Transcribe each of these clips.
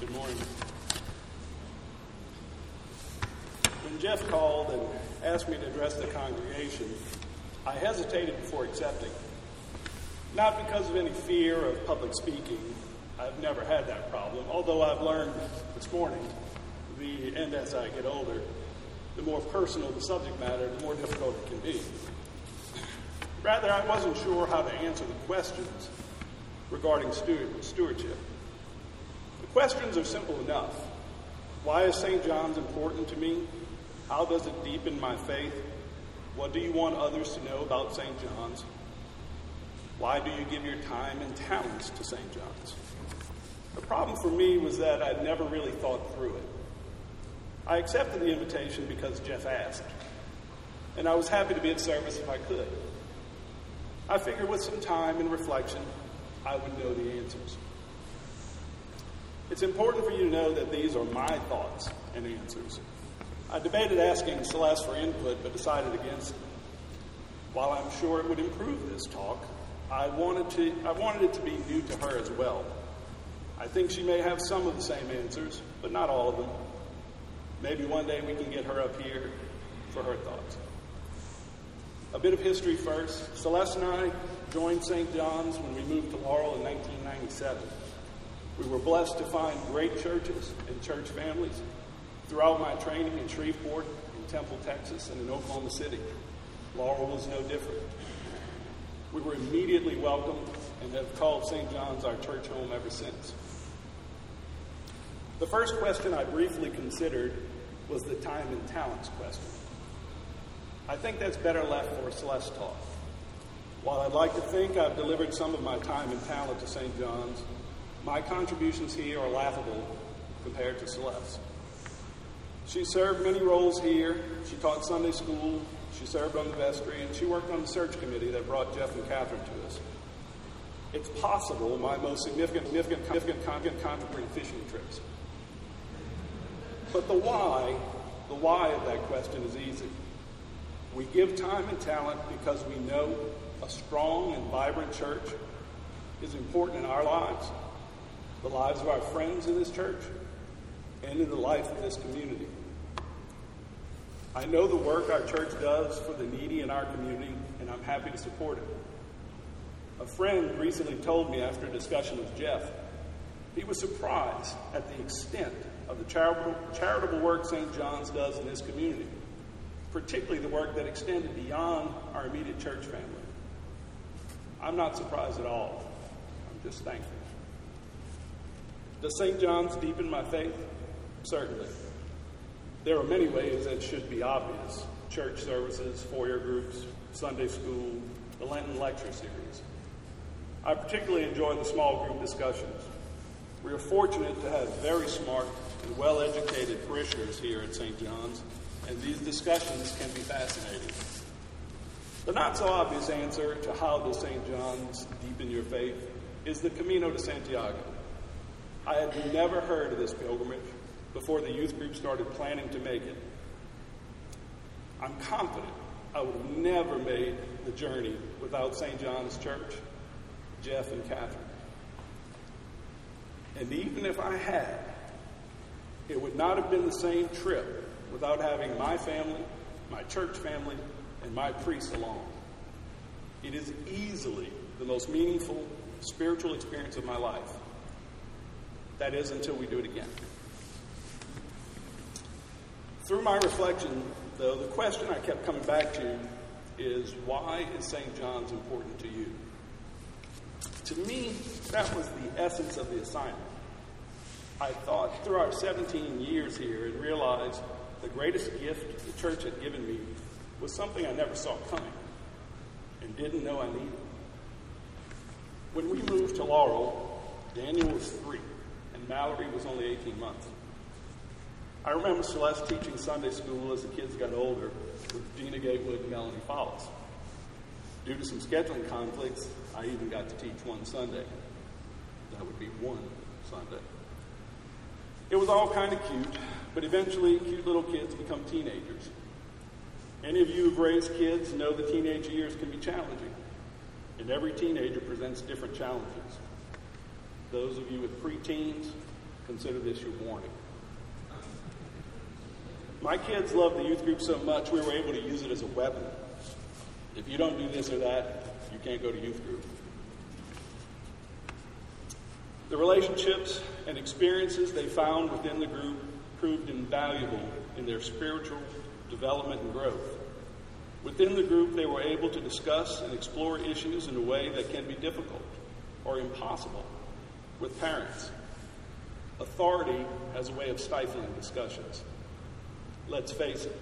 Good morning. When Jeff called and asked me to address the congregation, I hesitated before accepting. Not because of any fear of public speaking. I've never had that problem, although I've learned this morning, the, and as I get older, the more personal the subject matter, the more difficult it can be. Rather, I wasn't sure how to answer the questions regarding stewardship. Questions are simple enough. Why is St. John's important to me? How does it deepen my faith? What do you want others to know about St. John's? Why do you give your time and talents to St. John's? The problem for me was that I'd never really thought through it. I accepted the invitation because Jeff asked, and I was happy to be of service if I could. I figured with some time and reflection, I would know the answers. It's important for you to know that these are my thoughts and answers. I debated asking Celeste for input, but decided against it. While I'm sure it would improve this talk, I wanted, to, I wanted it to be new to her as well. I think she may have some of the same answers, but not all of them. Maybe one day we can get her up here for her thoughts. A bit of history first. Celeste and I joined St. John's when we moved to Laurel in 1997. We were blessed to find great churches and church families throughout my training in Shreveport, in Temple, Texas, and in Oklahoma City. Laurel was no different. We were immediately welcomed and have called St. John's our church home ever since. The first question I briefly considered was the time and talents question. I think that's better left for Celeste talk. While I'd like to think I've delivered some of my time and talent to St. John's, my contributions here are laughable compared to Celeste. She served many roles here. She taught Sunday school, she served on the vestry, and she worked on the search committee that brought Jeff and Catherine to us. It's possible my most significant, significant, significant content contributed fishing trips. But the why, the why of that question is easy. We give time and talent because we know a strong and vibrant church is important in our lives, the lives of our friends in this church, and in the life of this community. I know the work our church does for the needy in our community, and I'm happy to support it. A friend recently told me after a discussion with Jeff, he was surprised at the extent of the charitable, work St. John's does in this community, particularly the work that extended beyond our immediate church family. I'm not surprised at all. I'm just thankful. Does St. John's deepen my faith? Certainly. There are many ways that should be obvious church services, foyer groups, Sunday school, the Lenten lecture series. I particularly enjoy the small group discussions. We are fortunate to have very smart and well educated parishioners here at St. John's, and these discussions can be fascinating. The not so obvious answer to how does St. John's deepen your faith is the Camino de Santiago. I had never heard of this pilgrimage before the youth group started planning to make it. I'm confident I would have never made the journey without St. John's Church, Jeff, and Catherine. And even if I had, it would not have been the same trip without having my family, my church family, and my priest along. It is easily the most meaningful spiritual experience of my life. That is until we do it again. Through my reflection, though, the question I kept coming back to is why is St. John's important to you? To me, that was the essence of the assignment. I thought through our 17 years here and realized the greatest gift the church had given me was something I never saw coming and didn't know I needed. When we moved to Laurel, Daniel was three Mallory was only 18 months. I remember Celeste teaching Sunday school as the kids got older with Gina Gatewood and Melanie Follis. Due to some scheduling conflicts, I even got to teach one Sunday. That would be one Sunday. It was all kind of cute, but eventually cute little kids become teenagers. Any of you who've raised kids know the teenage years can be challenging, and every teenager presents different challenges. Those of you with preteens, consider this your warning. My kids love the youth group so much we were able to use it as a weapon. If you don't do this or that, you can't go to youth group. The relationships and experiences they found within the group proved invaluable in their spiritual development and growth. Within the group, they were able to discuss and explore issues in a way that can be difficult or impossible with parents. Authority has a way of stifling discussions. Let's face it,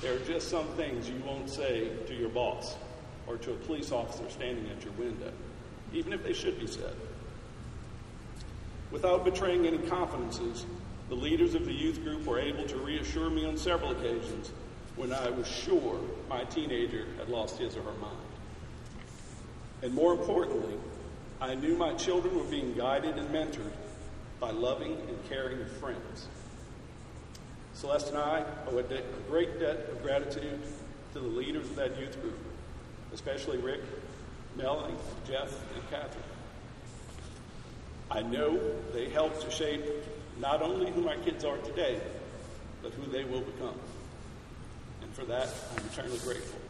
there are just some things you won't say to your boss or to a police officer standing at your window, even if they should be said. Without betraying any confidences, the leaders of the youth group were able to reassure me on several occasions when I was sure my teenager had lost his or her mind. And more importantly, I knew my children were being guided and mentored by loving and caring friends. Celeste and I owe a, de- a great debt of gratitude to the leaders of that youth group, especially Rick, Melanie, Jeff, and Catherine. I know they helped to shape not only who my kids are today, but who they will become. And for that, I'm eternally grateful.